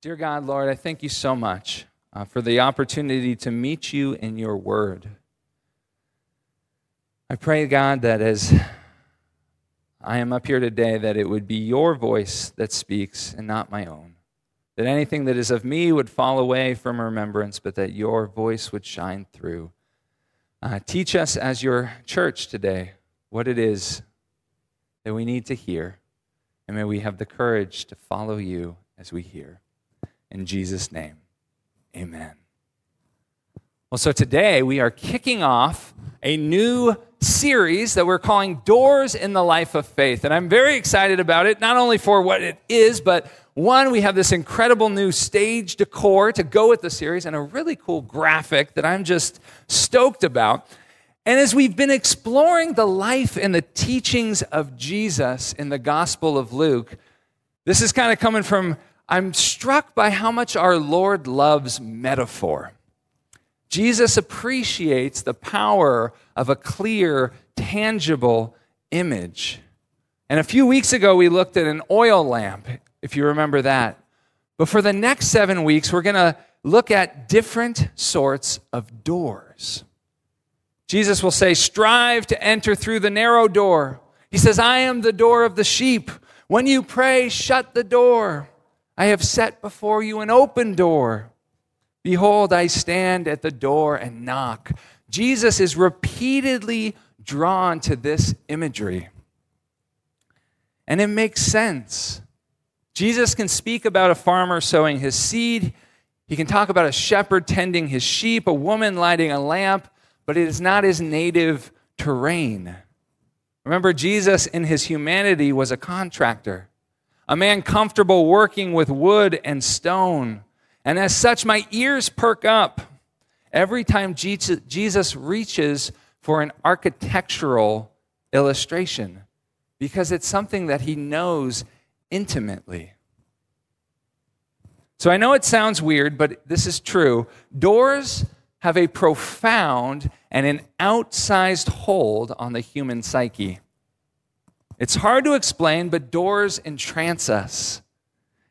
Dear God, Lord, I thank you so much uh, for the opportunity to meet you in your word. I pray, God, that as I am up here today, that it would be your voice that speaks and not my own. That anything that is of me would fall away from remembrance, but that your voice would shine through. Uh, teach us as your church today what it is that we need to hear, and may we have the courage to follow you as we hear. In Jesus' name, amen. Well, so today we are kicking off a new series that we're calling Doors in the Life of Faith. And I'm very excited about it, not only for what it is, but one, we have this incredible new stage decor to go with the series and a really cool graphic that I'm just stoked about. And as we've been exploring the life and the teachings of Jesus in the Gospel of Luke, this is kind of coming from I'm struck by how much our Lord loves metaphor. Jesus appreciates the power of a clear, tangible image. And a few weeks ago, we looked at an oil lamp, if you remember that. But for the next seven weeks, we're going to look at different sorts of doors. Jesus will say, Strive to enter through the narrow door. He says, I am the door of the sheep. When you pray, shut the door. I have set before you an open door. Behold, I stand at the door and knock. Jesus is repeatedly drawn to this imagery. And it makes sense. Jesus can speak about a farmer sowing his seed. He can talk about a shepherd tending his sheep, a woman lighting a lamp, but it is not his native terrain. Remember, Jesus in his humanity was a contractor a man comfortable working with wood and stone. And as such, my ears perk up every time Jesus reaches for an architectural illustration because it's something that he knows intimately. So I know it sounds weird, but this is true. Doors have a profound and an outsized hold on the human psyche. It's hard to explain, but doors entrance us.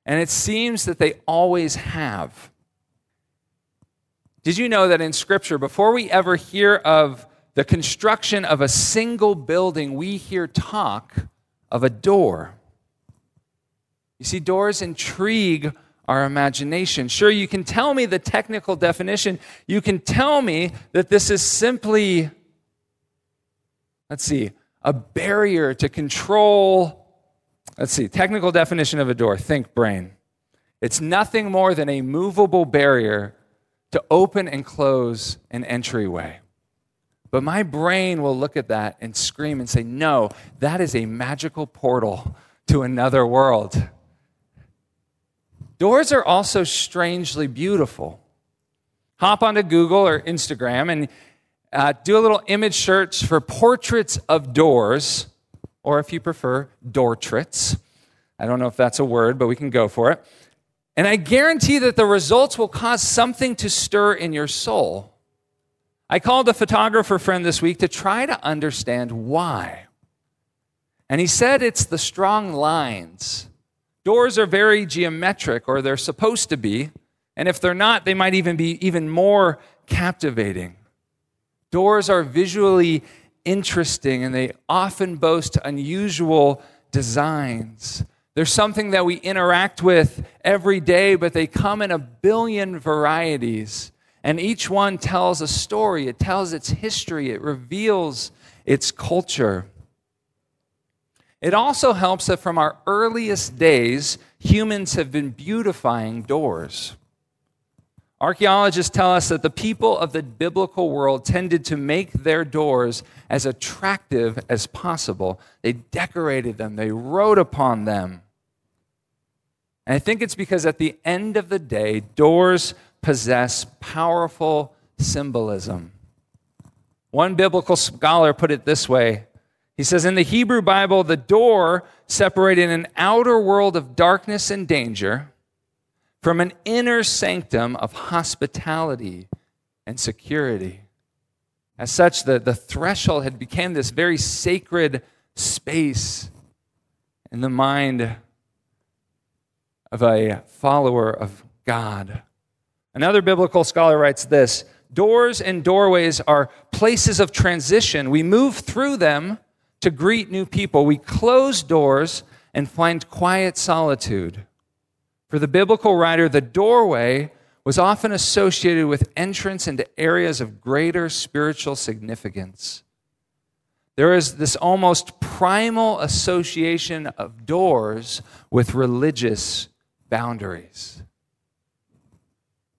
And it seems that they always have. Did you know that in Scripture, before we ever hear of the construction of a single building, we hear talk of a door? You see, doors intrigue our imagination. Sure, you can tell me the technical definition. You can tell me that this is simply, let's see, a barrier to control. Let's see, technical definition of a door. Think brain. It's nothing more than a movable barrier to open and close an entryway. But my brain will look at that and scream and say, no, that is a magical portal to another world. Doors are also strangely beautiful. Hop onto Google or Instagram and uh, do a little image search for portraits of doors, or if you prefer, doortrits. I don't know if that's a word, but we can go for it. And I guarantee that the results will cause something to stir in your soul. I called a photographer friend this week to try to understand why. And he said it's the strong lines. Doors are very geometric, or they're supposed to be. And if they're not, they might even be even more captivating. Doors are visually interesting and they often boast unusual designs. There's something that we interact with every day, but they come in a billion varieties. And each one tells a story, it tells its history, it reveals its culture. It also helps that from our earliest days, humans have been beautifying doors. Archaeologists tell us that the people of the biblical world tended to make their doors as attractive as possible. They decorated them, they wrote upon them. And I think it's because at the end of the day, doors possess powerful symbolism. One biblical scholar put it this way He says, In the Hebrew Bible, the door separated an outer world of darkness and danger from an inner sanctum of hospitality and security. As such, the, the threshold had become this very sacred space in the mind of a follower of God. Another biblical scholar writes this Doors and doorways are places of transition. We move through them to greet new people. We close doors and find quiet solitude. For the biblical writer, the doorway was often associated with entrance into areas of greater spiritual significance. There is this almost primal association of doors with religious boundaries.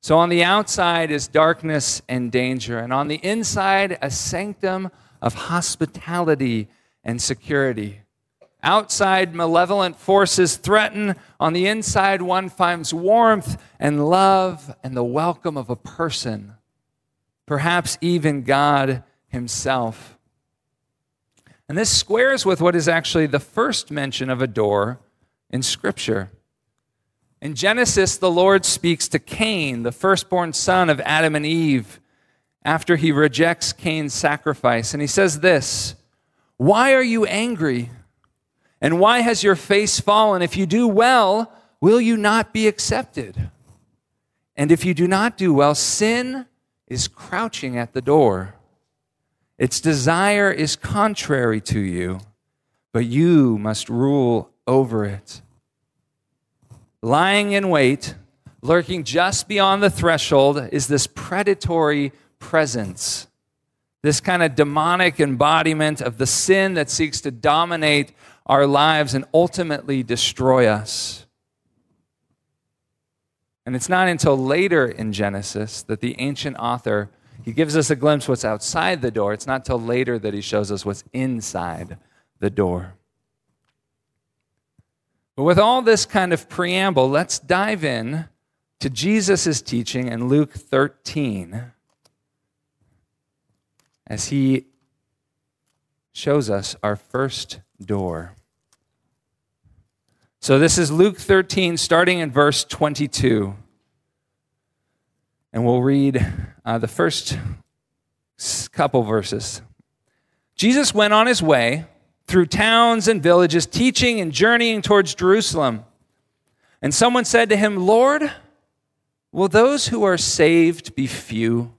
So, on the outside is darkness and danger, and on the inside, a sanctum of hospitality and security. Outside, malevolent forces threaten. On the inside, one finds warmth and love and the welcome of a person, perhaps even God Himself. And this squares with what is actually the first mention of a door in Scripture. In Genesis, the Lord speaks to Cain, the firstborn son of Adam and Eve, after he rejects Cain's sacrifice. And he says this Why are you angry? And why has your face fallen? If you do well, will you not be accepted? And if you do not do well, sin is crouching at the door. Its desire is contrary to you, but you must rule over it. Lying in wait, lurking just beyond the threshold, is this predatory presence, this kind of demonic embodiment of the sin that seeks to dominate our lives and ultimately destroy us. And it's not until later in Genesis that the ancient author he gives us a glimpse what's outside the door. It's not till later that he shows us what's inside the door. But with all this kind of preamble, let's dive in to Jesus' teaching in Luke 13 as he shows us our first door. So this is Luke 13, starting in verse 22. And we'll read uh, the first couple verses. Jesus went on his way through towns and villages, teaching and journeying towards Jerusalem. And someone said to him, Lord, will those who are saved be few?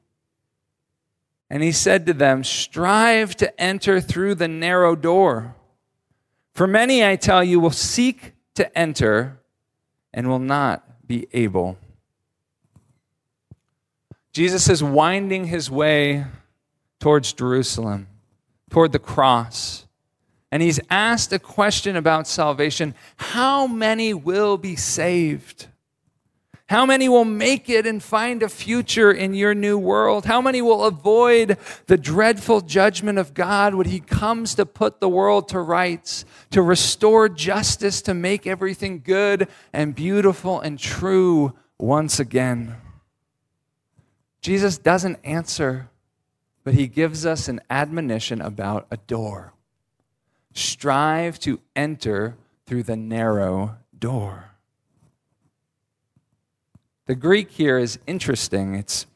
And he said to them, Strive to enter through the narrow door. For many, I tell you, will seek to enter and will not be able. Jesus is winding his way towards Jerusalem, toward the cross. And he's asked a question about salvation How many will be saved? How many will make it and find a future in your new world? How many will avoid the dreadful judgment of God when He comes to put the world to rights, to restore justice, to make everything good and beautiful and true once again? Jesus doesn't answer, but He gives us an admonition about a door. Strive to enter through the narrow door. The Greek here is interesting. It's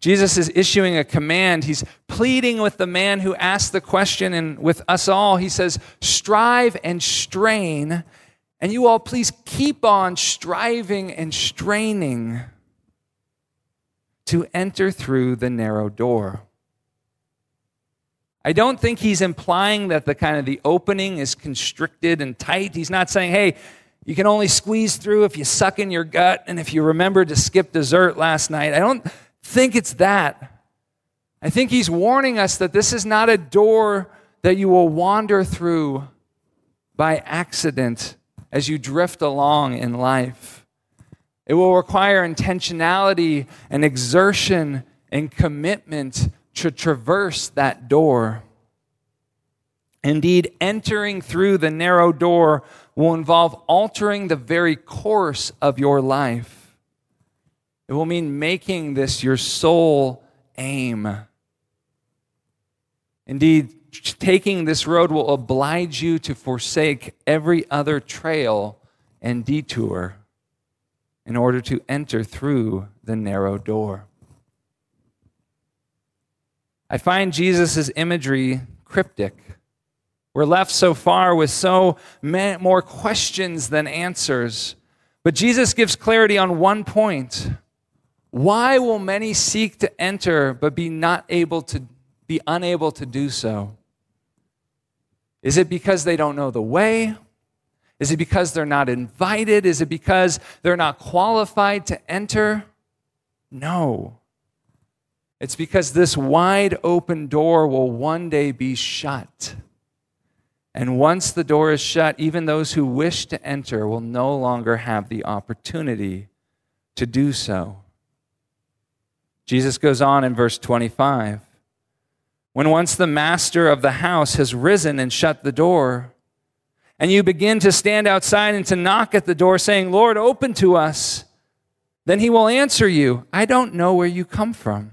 Jesus is issuing a command. He's pleading with the man who asked the question and with us all. He says, Strive and strain, and you all please keep on striving and straining to enter through the narrow door. I don't think he's implying that the kind of the opening is constricted and tight. He's not saying, hey, you can only squeeze through if you suck in your gut and if you remember to skip dessert last night. I don't think it's that. I think he's warning us that this is not a door that you will wander through by accident as you drift along in life. It will require intentionality and exertion and commitment to traverse that door. Indeed, entering through the narrow door will involve altering the very course of your life. It will mean making this your sole aim. Indeed, taking this road will oblige you to forsake every other trail and detour in order to enter through the narrow door. I find Jesus' imagery cryptic. We're left so far with so many more questions than answers. But Jesus gives clarity on one point. Why will many seek to enter but be not able to be unable to do so? Is it because they don't know the way? Is it because they're not invited? Is it because they're not qualified to enter? No. It's because this wide open door will one day be shut. And once the door is shut, even those who wish to enter will no longer have the opportunity to do so. Jesus goes on in verse 25. When once the master of the house has risen and shut the door, and you begin to stand outside and to knock at the door, saying, Lord, open to us, then he will answer you, I don't know where you come from.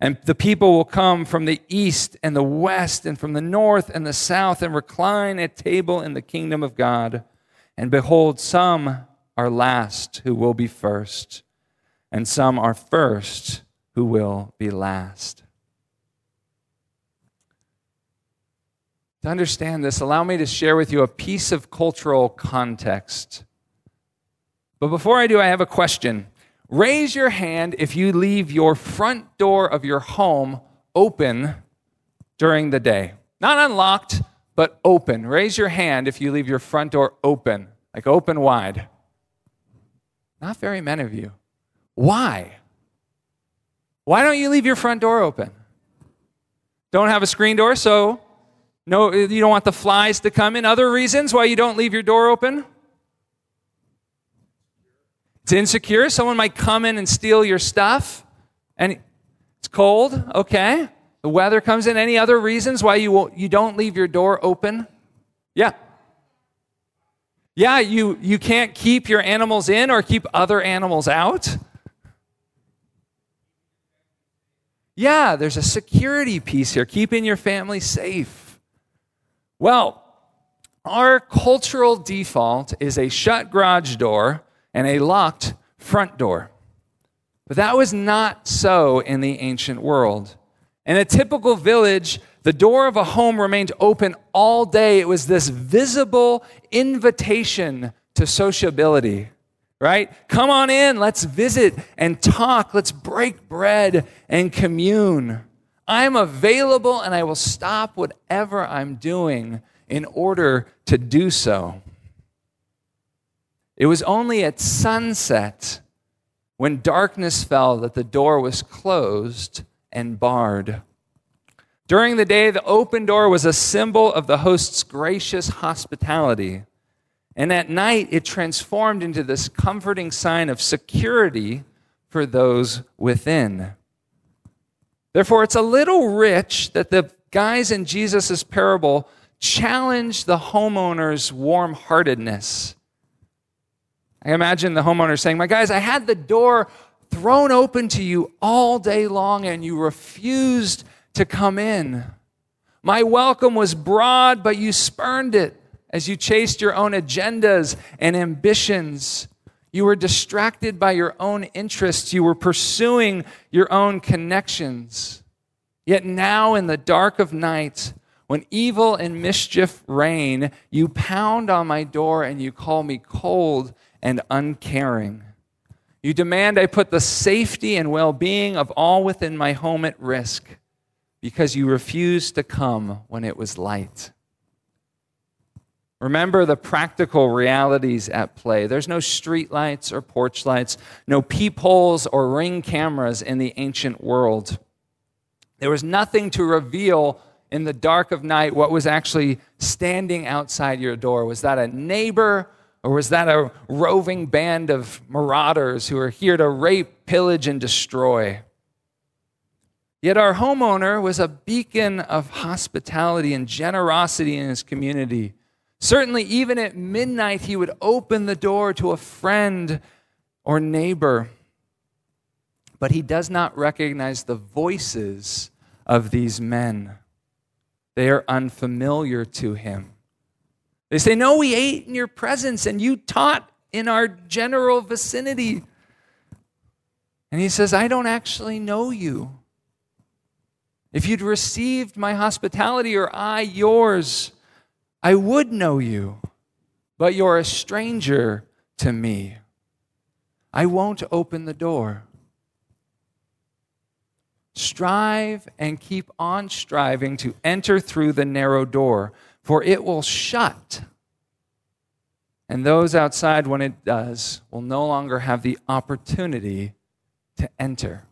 And the people will come from the east and the west and from the north and the south and recline at table in the kingdom of God. And behold, some are last who will be first, and some are first who will be last. To understand this, allow me to share with you a piece of cultural context. But before I do, I have a question. Raise your hand if you leave your front door of your home open during the day. Not unlocked, but open. Raise your hand if you leave your front door open, like open wide. Not very many of you. Why? Why don't you leave your front door open? Don't have a screen door, so no, you don't want the flies to come in. Other reasons why you don't leave your door open? It's insecure. Someone might come in and steal your stuff. And it's cold. Okay. The weather comes in. Any other reasons why you, you don't leave your door open? Yeah. Yeah, you, you can't keep your animals in or keep other animals out. Yeah, there's a security piece here, keeping your family safe. Well, our cultural default is a shut garage door and a locked front door. But that was not so in the ancient world. In a typical village, the door of a home remained open all day. It was this visible invitation to sociability, right? Come on in, let's visit and talk, let's break bread and commune. I'm available and I will stop whatever I'm doing in order to do so. It was only at sunset, when darkness fell, that the door was closed and barred. During the day, the open door was a symbol of the host's gracious hospitality. And at night, it transformed into this comforting sign of security for those within. Therefore, it's a little rich that the guys in Jesus' parable challenge the homeowner's warm heartedness. I imagine the homeowner saying, My guys, I had the door thrown open to you all day long and you refused to come in. My welcome was broad, but you spurned it as you chased your own agendas and ambitions. You were distracted by your own interests. You were pursuing your own connections. Yet now, in the dark of night, when evil and mischief reign, you pound on my door and you call me cold and uncaring. You demand I put the safety and well being of all within my home at risk because you refused to come when it was light. Remember the practical realities at play. There's no street lights or porch lights, no peepholes or ring cameras in the ancient world. There was nothing to reveal in the dark of night what was actually standing outside your door. Was that a neighbor or was that a roving band of marauders who are here to rape, pillage, and destroy? Yet our homeowner was a beacon of hospitality and generosity in his community. Certainly, even at midnight, he would open the door to a friend or neighbor. but he does not recognize the voices of these men. They are unfamiliar to him. They say, No, we ate in your presence and you taught in our general vicinity. And he says, I don't actually know you. If you'd received my hospitality or I yours, I would know you. But you're a stranger to me. I won't open the door. Strive and keep on striving to enter through the narrow door, for it will shut. And those outside, when it does, will no longer have the opportunity to enter.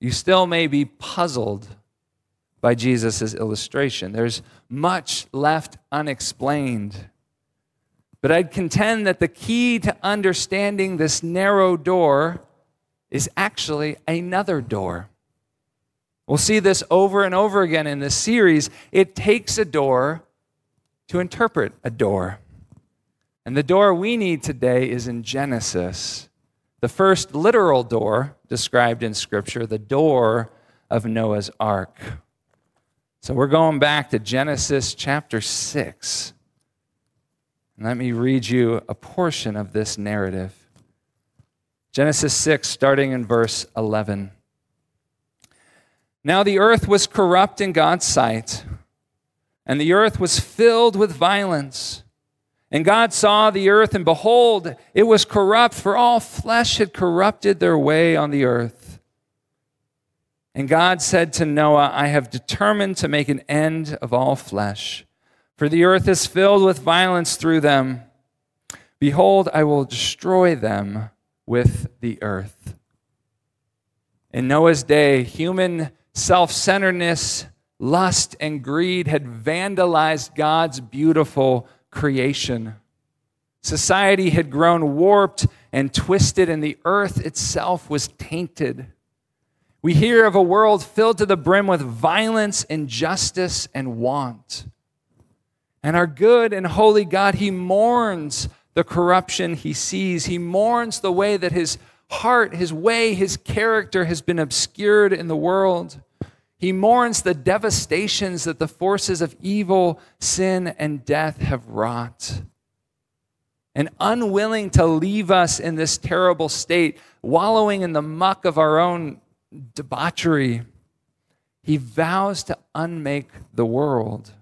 You still may be puzzled by Jesus' illustration. There's much left unexplained. But I'd contend that the key to understanding this narrow door is actually another door. We'll see this over and over again in this series. It takes a door to interpret a door. And the door we need today is in Genesis, the first literal door described in Scripture, the door of Noah's ark. So we're going back to Genesis chapter 6. And let me read you a portion of this narrative. Genesis 6, starting in verse 11. Now the earth was corrupt in God's sight, and the earth was filled with violence. And God saw the earth, and behold, it was corrupt, for all flesh had corrupted their way on the earth. And God said to Noah, I have determined to make an end of all flesh, for the earth is filled with violence through them. Behold, I will destroy them with the earth. In Noah's day, human self centeredness, lust, and greed had vandalized God's beautiful creation. Society had grown warped and twisted, and the earth itself was tainted. We hear of a world filled to the brim with violence, injustice, and want. And our good and holy God, He mourns the corruption He sees. He mourns the way that His heart, His way, His character has been obscured in the world. He mourns the devastations that the forces of evil, sin, and death have wrought. And unwilling to leave us in this terrible state, wallowing in the muck of our own debauchery, he vows to unmake the world,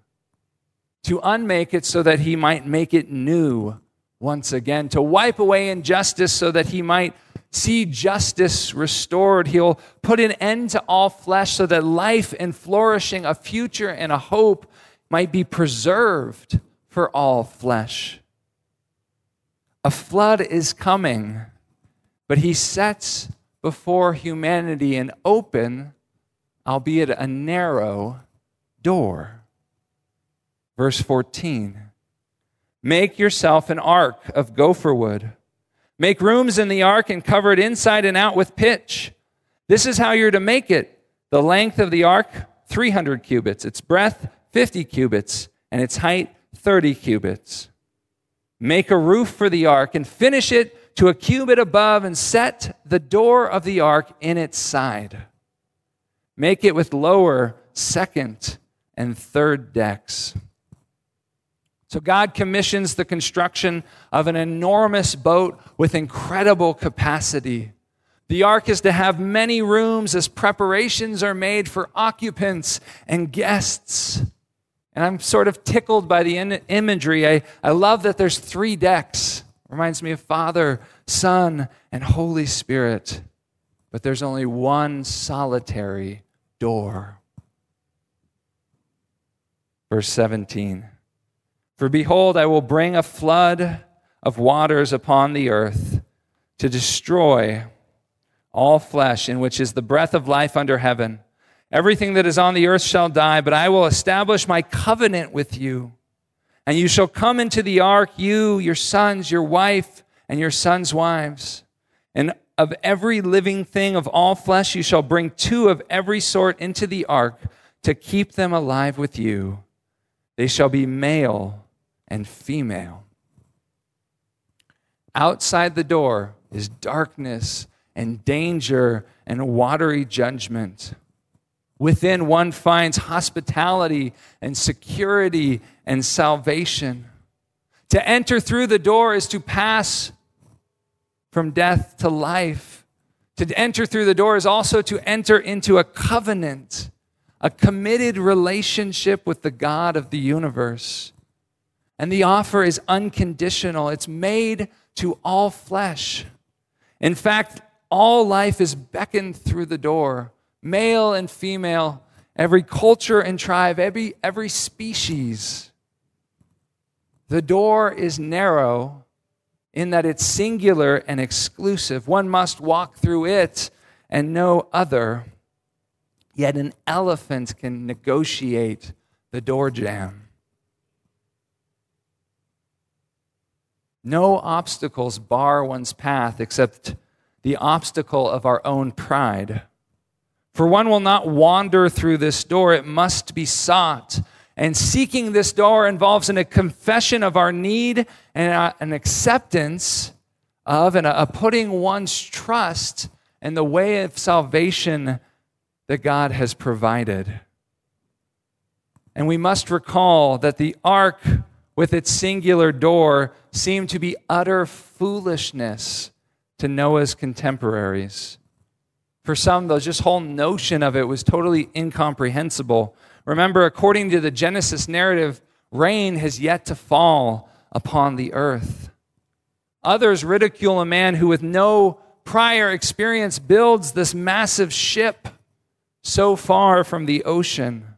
to unmake it so that he might make it new once again, to wipe away injustice so that he might see justice restored. He'll put an end to all flesh so that life and flourishing, a future and a hope might be preserved for all flesh. A flood is coming, but he sets before humanity an open, albeit a narrow, door. Verse 14 Make yourself an ark of gopher wood Make rooms in the ark and cover it inside and out with pitch. This is how you're to make it. The length of the ark, 300 cubits, its breadth, 50 cubits, and its height, 30 cubits. Make a roof for the ark and finish it to a cubit above and set the door of the ark in its side. Make it with lower, second, and third decks. So God commissions the construction of an enormous boat with incredible capacity. The ark is to have many rooms as preparations are made for occupants and guests. And I'm sort of tickled by the in- imagery. I, I love that there's three decks. Reminds me of Father, Son, and Holy Spirit. But there's only one solitary door. Verse 17. For behold, I will bring a flood of waters upon the earth to destroy all flesh, in which is the breath of life under heaven. Everything that is on the earth shall die, but I will establish my covenant with you. And you shall come into the ark, you, your sons, your wife, and your sons' wives. And of every living thing of all flesh, you shall bring two of every sort into the ark to keep them alive with you. They shall be male and female. Outside the door is darkness and danger and watery judgment. Within one finds hospitality and security and salvation. To enter through the door is to pass from death to life. To enter through the door is also to enter into a covenant, a committed relationship with the God of the universe. And the offer is unconditional, it's made to all flesh. In fact, all life is beckoned through the door, male and female, every culture and tribe, every, every species. The door is narrow in that it's singular and exclusive. One must walk through it and no other. Yet an elephant can negotiate the door jamb. No obstacles bar one's path except the obstacle of our own pride. For one will not wander through this door, it must be sought. And seeking this door involves in a confession of our need and an acceptance of and a putting one's trust in the way of salvation that God has provided. And we must recall that the ark with its singular door seemed to be utter foolishness to Noah's contemporaries. For some, the just whole notion of it was totally incomprehensible. Remember, according to the Genesis narrative, rain has yet to fall upon the earth. Others ridicule a man who, with no prior experience, builds this massive ship so far from the ocean.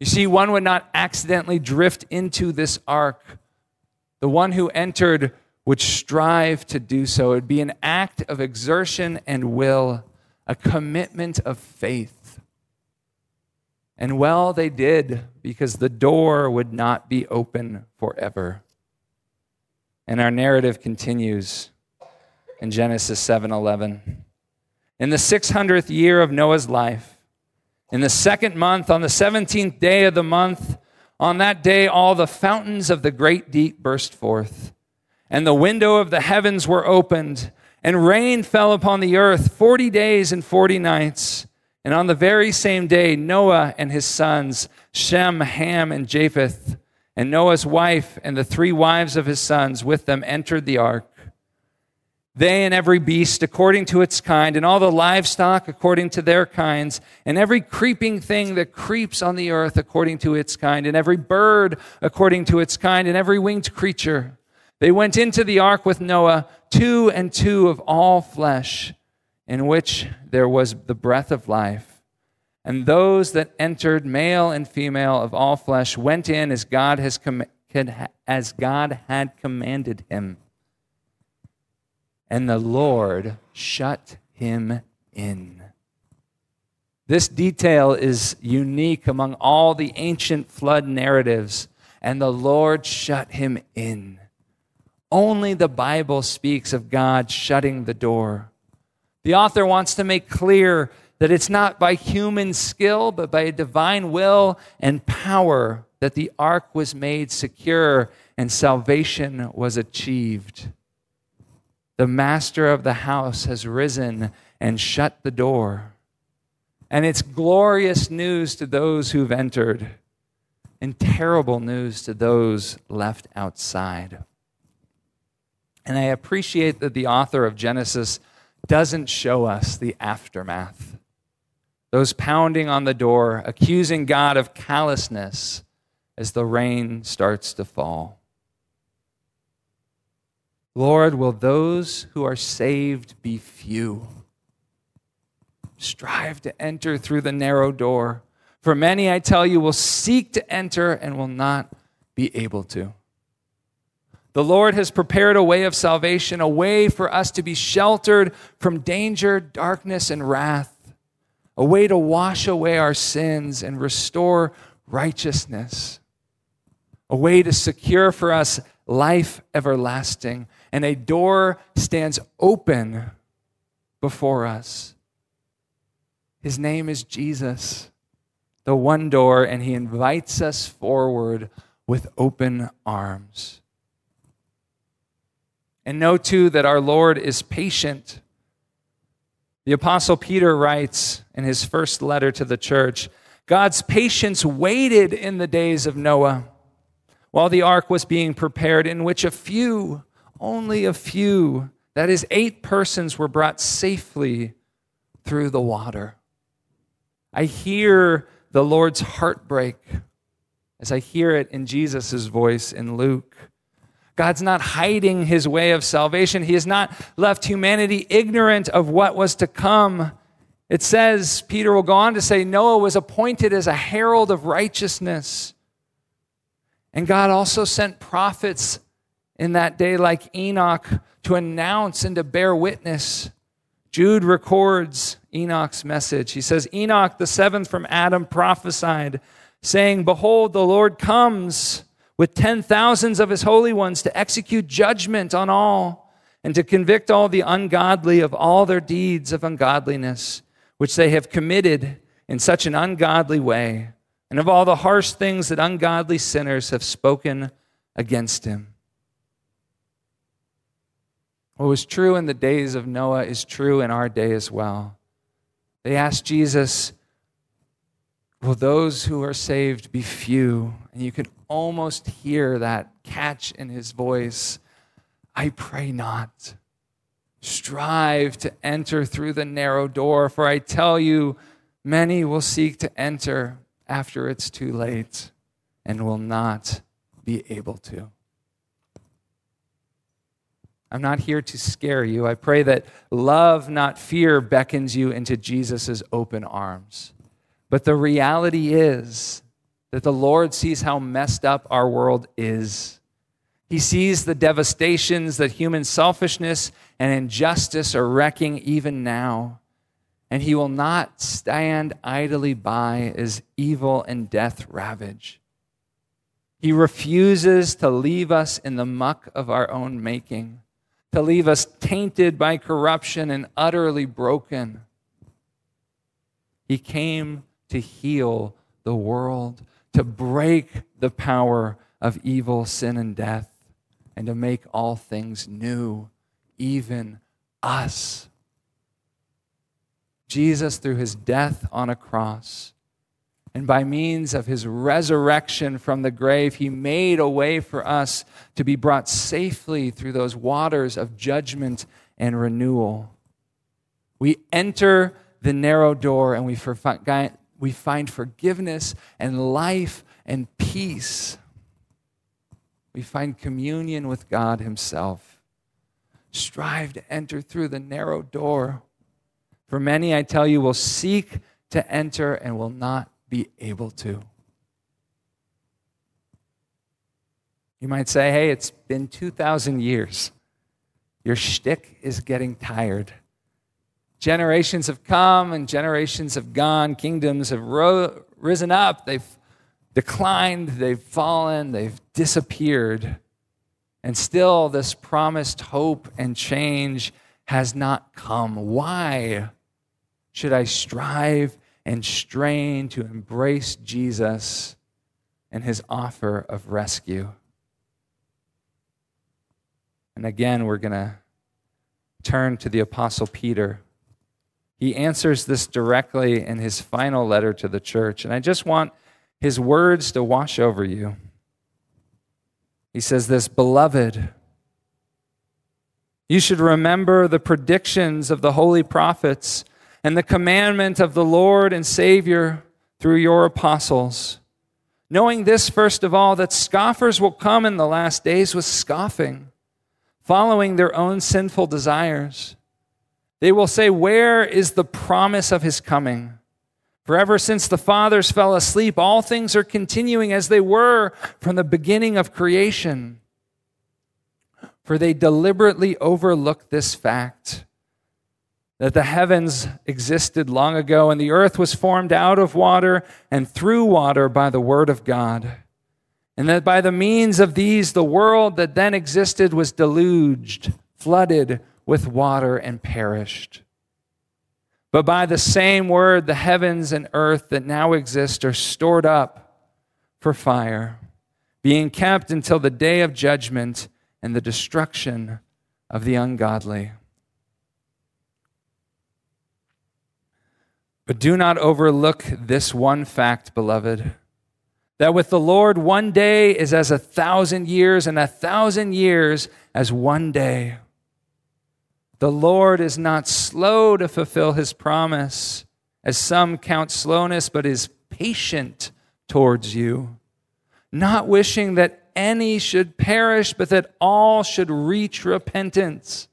You see, one would not accidentally drift into this ark. The one who entered would strive to do so. It would be an act of exertion and will, a commitment of faith. And well, they did, because the door would not be open forever. And our narrative continues in Genesis 7:11. In the 600th year of Noah's life, in the second month, on the 17th day of the month, on that day all the fountains of the great deep burst forth and the window of the heavens were opened, and rain fell upon the earth 40 days and 40 nights. And on the very same day, Noah and his sons, Shem, Ham, and Japheth, and Noah's wife and the three wives of his sons with them entered the ark. They and every beast according to its kind, and all the livestock according to their kinds, and every creeping thing that creeps on the earth according to its kind, and every bird according to its kind, and every winged creature. They went into the ark with Noah, two and two of all flesh, in which there was the breath of life. And those that entered, male and female of all flesh, went in as God, has com- as God had commanded him. And the Lord shut him in. This detail is unique among all the ancient flood narratives. And the Lord shut him in. Only the Bible speaks of God shutting the door. The author wants to make clear that it's not by human skill, but by a divine will and power that the ark was made secure and salvation was achieved. The master of the house has risen and shut the door. And it's glorious news to those who've entered, and terrible news to those left outside. And I appreciate that the author of Genesis doesn't show us the aftermath. Those pounding on the door, accusing God of callousness as the rain starts to fall. Lord, will those who are saved be few? Strive to enter through the narrow door. For many, I tell you, will seek to enter and will not be able to. The Lord has prepared a way of salvation, a way for us to be sheltered from danger, darkness, and wrath, a way to wash away our sins and restore righteousness, a way to secure for us life everlasting. And a door stands open before us. His name is Jesus, the one door, and he invites us forward with open arms. And know too that our Lord is patient. The Apostle Peter writes in his first letter to the church God's patience waited in the days of Noah while the ark was being prepared, in which a few, only a few, that is, eight persons were brought safely through the water. I hear the Lord's heartbreak as I hear it in Jesus' voice in Luke. God's not hiding his way of salvation. He has not left humanity ignorant of what was to come. It says, Peter will go on to say, Noah was appointed as a herald of righteousness. And God also sent prophets in that day, like Enoch, to announce and to bear witness. Jude records Enoch's message. He says, Enoch, the seventh from Adam, prophesied, saying, Behold, the Lord comes with ten thousands of his holy ones to execute judgment on all and to convict all the ungodly of all their deeds of ungodliness, which they have committed in such an ungodly way, and of all the harsh things that ungodly sinners have spoken against him. What was true in the days of Noah is true in our day as well. They asked Jesus, Will those who are saved be few? And you can almost hear that catch in his voice. I pray not. Strive to enter through the narrow door, for I tell you, many will seek to enter after it's too late and will not be able to. I'm not here to scare you. I pray that love, not fear, beckons you into Jesus' open arms. But the reality is that the Lord sees how messed up our world is. He sees the devastations that human selfishness and injustice are wrecking even now. And he will not stand idly by as evil and death ravage. He refuses to leave us in the muck of our own making to leave us tainted by corruption and utterly broken. He came to heal the world, to break the power of evil, sin, and death, and to make all things new, even us. Jesus, through his death on a cross, and by means of his resurrection from the grave, he made a way for us to be brought safely through those waters of judgment and renewal. We enter the narrow door and we, find forgiveness and life and peace. We find communion with God Himself. Strive to enter through the narrow door. For many, I tell you, will seek to enter and will not be able to. You might say, hey, it's been 2,000 years. Your shtick is getting tired. Generations have come and generations have gone. Kingdoms have ro- risen up. They've declined. They've fallen. They've disappeared. And still, this promised hope and change has not come. Why should I strive and strain to embrace Jesus and his offer of rescue. And again, we're going to turn to the Apostle Peter. He answers this directly in his final letter to the church. And I just want his words to wash over you. He says this Beloved, you should remember the predictions of the holy prophets and the commandment of the Lord and Savior through your apostles. Knowing this, first of all, that scoffers will come in the last days with scoffing, following their own sinful desires. They will say, Where is the promise of his coming? For ever since the fathers fell asleep, all things are continuing as they were from the beginning of creation. For they deliberately overlook this fact that the heavens existed long ago and the earth was formed out of water and through water by the word of God. And that by the means of these, the world that then existed was deluged, flooded with water, and perished. But by the same word, the heavens and earth that now exist are stored up for fire, being kept until the day of judgment and the destruction of the ungodly. But do not overlook this one fact, beloved, that with the Lord one day is as a thousand years, and a thousand years as one day. The Lord is not slow to fulfill his promise, as some count slowness, but is patient towards you, not wishing that any should perish, but that all should reach repentance.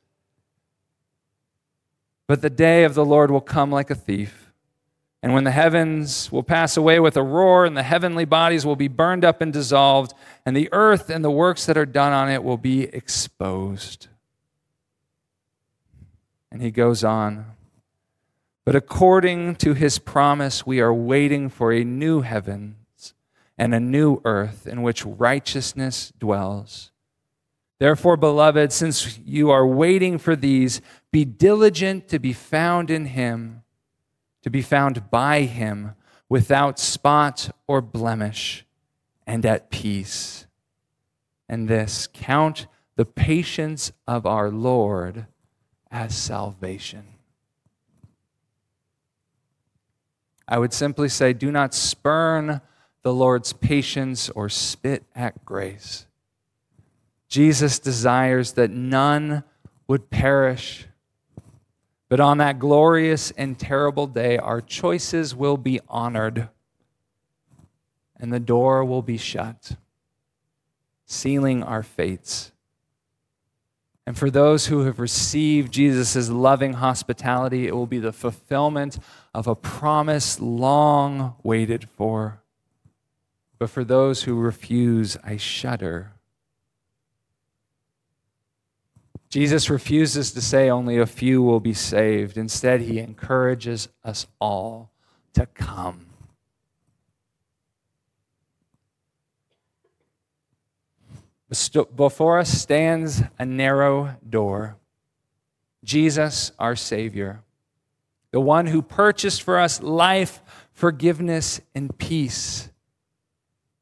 But the day of the Lord will come like a thief. And when the heavens will pass away with a roar, and the heavenly bodies will be burned up and dissolved, and the earth and the works that are done on it will be exposed. And he goes on. But according to his promise, we are waiting for a new heavens and a new earth in which righteousness dwells. Therefore, beloved, since you are waiting for these, be diligent to be found in him, to be found by him without spot or blemish and at peace. And this, count the patience of our Lord as salvation. I would simply say, do not spurn the Lord's patience or spit at grace. Jesus desires that none would perish. But on that glorious and terrible day, our choices will be honored and the door will be shut, sealing our fates. And for those who have received Jesus' loving hospitality, it will be the fulfillment of a promise long waited for. But for those who refuse, I shudder. Jesus refuses to say only a few will be saved. Instead, he encourages us all to come. Before us stands a narrow door. Jesus, our Savior, the one who purchased for us life, forgiveness, and peace.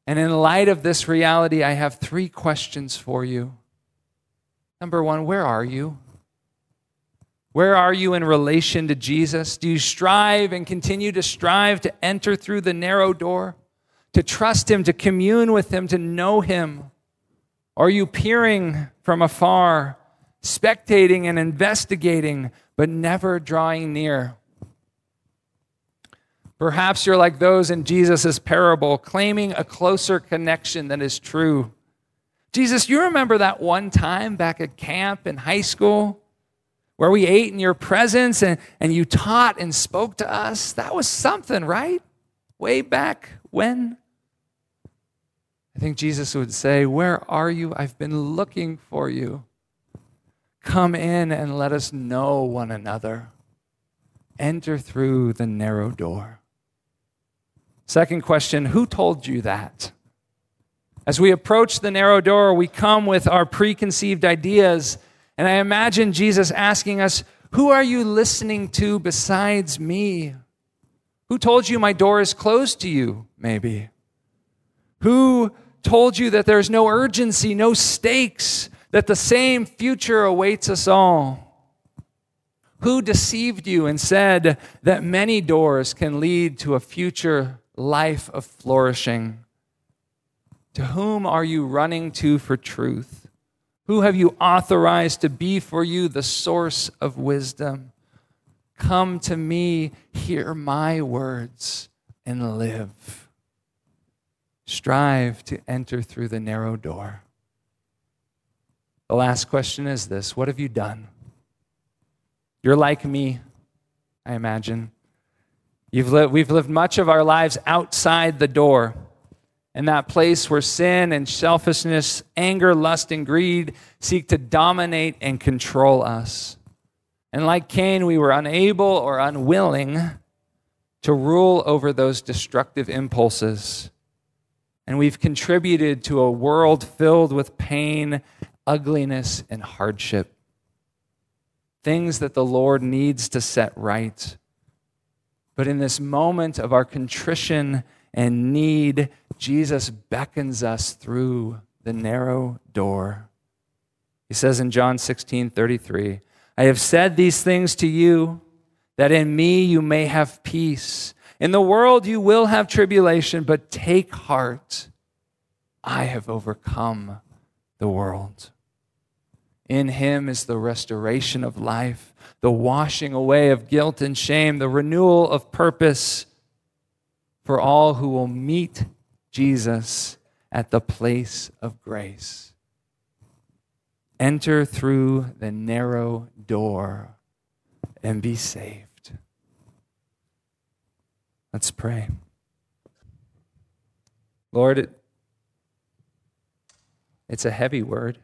And in light of this reality, I have three questions for you. Number one, where are you? Where are you in relation to Jesus? Do you strive and continue to strive to enter through the narrow door, to trust Him, to commune with Him, to know Him? Are you peering from afar, spectating and investigating, but never drawing near? Perhaps you're like those in Jesus' parable, claiming a closer connection than is true. Jesus, you remember that one time back at camp in high school where we ate in your presence and, and you taught and spoke to us? That was something, right? Way back when? I think Jesus would say, Where are you? I've been looking for you. Come in and let us know one another. Enter through the narrow door. Second question Who told you that? As we approach the narrow door, we come with our preconceived ideas. And I imagine Jesus asking us, Who are you listening to besides me? Who told you my door is closed to you, maybe? Who told you that there's no urgency, no stakes, that the same future awaits us all? Who deceived you and said that many doors can lead to a future life of flourishing? To whom are you running to for truth? Who have you authorized to be for you the source of wisdom? Come to me, hear my words, and live. Strive to enter through the narrow door. The last question is this What have you done? You're like me, I imagine. We've lived much of our lives outside the door, in that place where sin and selfishness, anger, lust, and greed seek to dominate and control us. And like Cain, we were unable or unwilling to rule over those destructive impulses. And we've contributed to a world filled with pain, ugliness, and hardship. Things that the Lord needs to set right. But in this moment of our contrition and need, Jesus beckons us through the narrow door. He says in John 16 33, I have said these things to you that in me you may have peace. In the world you will have tribulation, but take heart. I have overcome the world. In him is the restoration of life, the washing away of guilt and shame, the renewal of purpose for all who will meet Jesus at the place of grace. Enter through the narrow door and be saved. Let's pray. Lord, it, it's a heavy word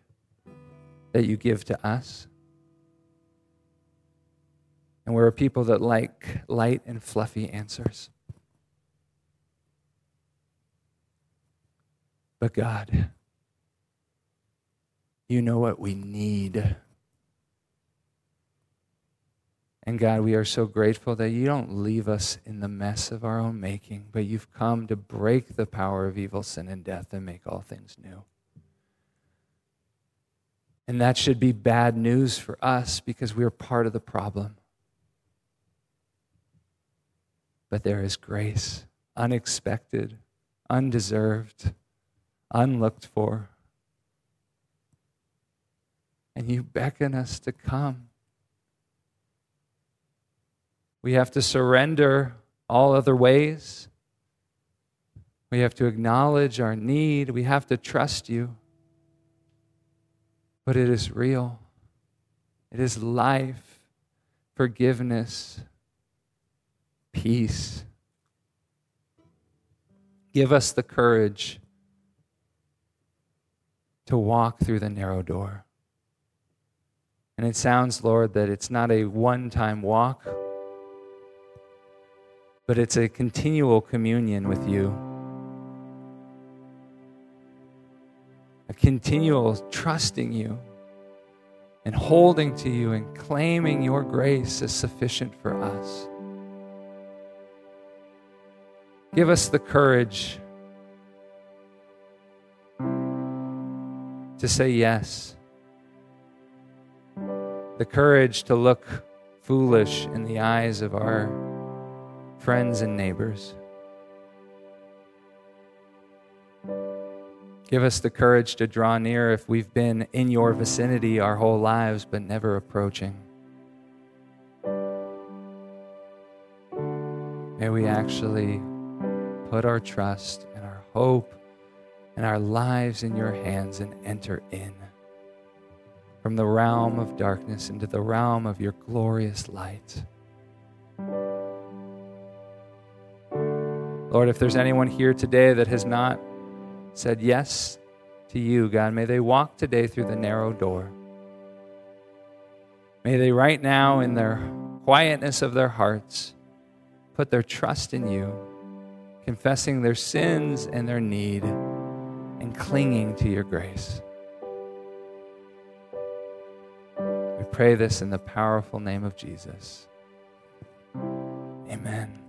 that you give to us. And we're a people that like light and fluffy answers. But God, you know what we need. And God, we are so grateful that you don't leave us in the mess of our own making, but you've come to break the power of evil, sin, and death and make all things new. And that should be bad news for us because we're part of the problem. But there is grace, unexpected, undeserved, unlooked for. And you beckon us to come. We have to surrender all other ways. We have to acknowledge our need. We have to trust you but it is real. It is life, forgiveness, peace. Give us the courage to walk through the narrow door. And it sounds, Lord, that it's not a one time walk, but it's a continual communion with you. a continual trusting you and holding to you and claiming your grace is sufficient for us. Give us the courage to say yes, the courage to look foolish in the eyes of our friends and neighbors. Give us the courage to draw near if we've been in your vicinity our whole lives but never approaching. May we actually put our trust and our hope and our lives in your hands and enter in from the realm of darkness into the realm of your glorious light. Lord, if there's anyone here today that has not said yes to you, God, may they walk today through the narrow door. May they, right now, in their quietness of their hearts, put their trust in you, confessing their sins and their need, and clinging to your grace. We pray this in the powerful name of Jesus. Amen.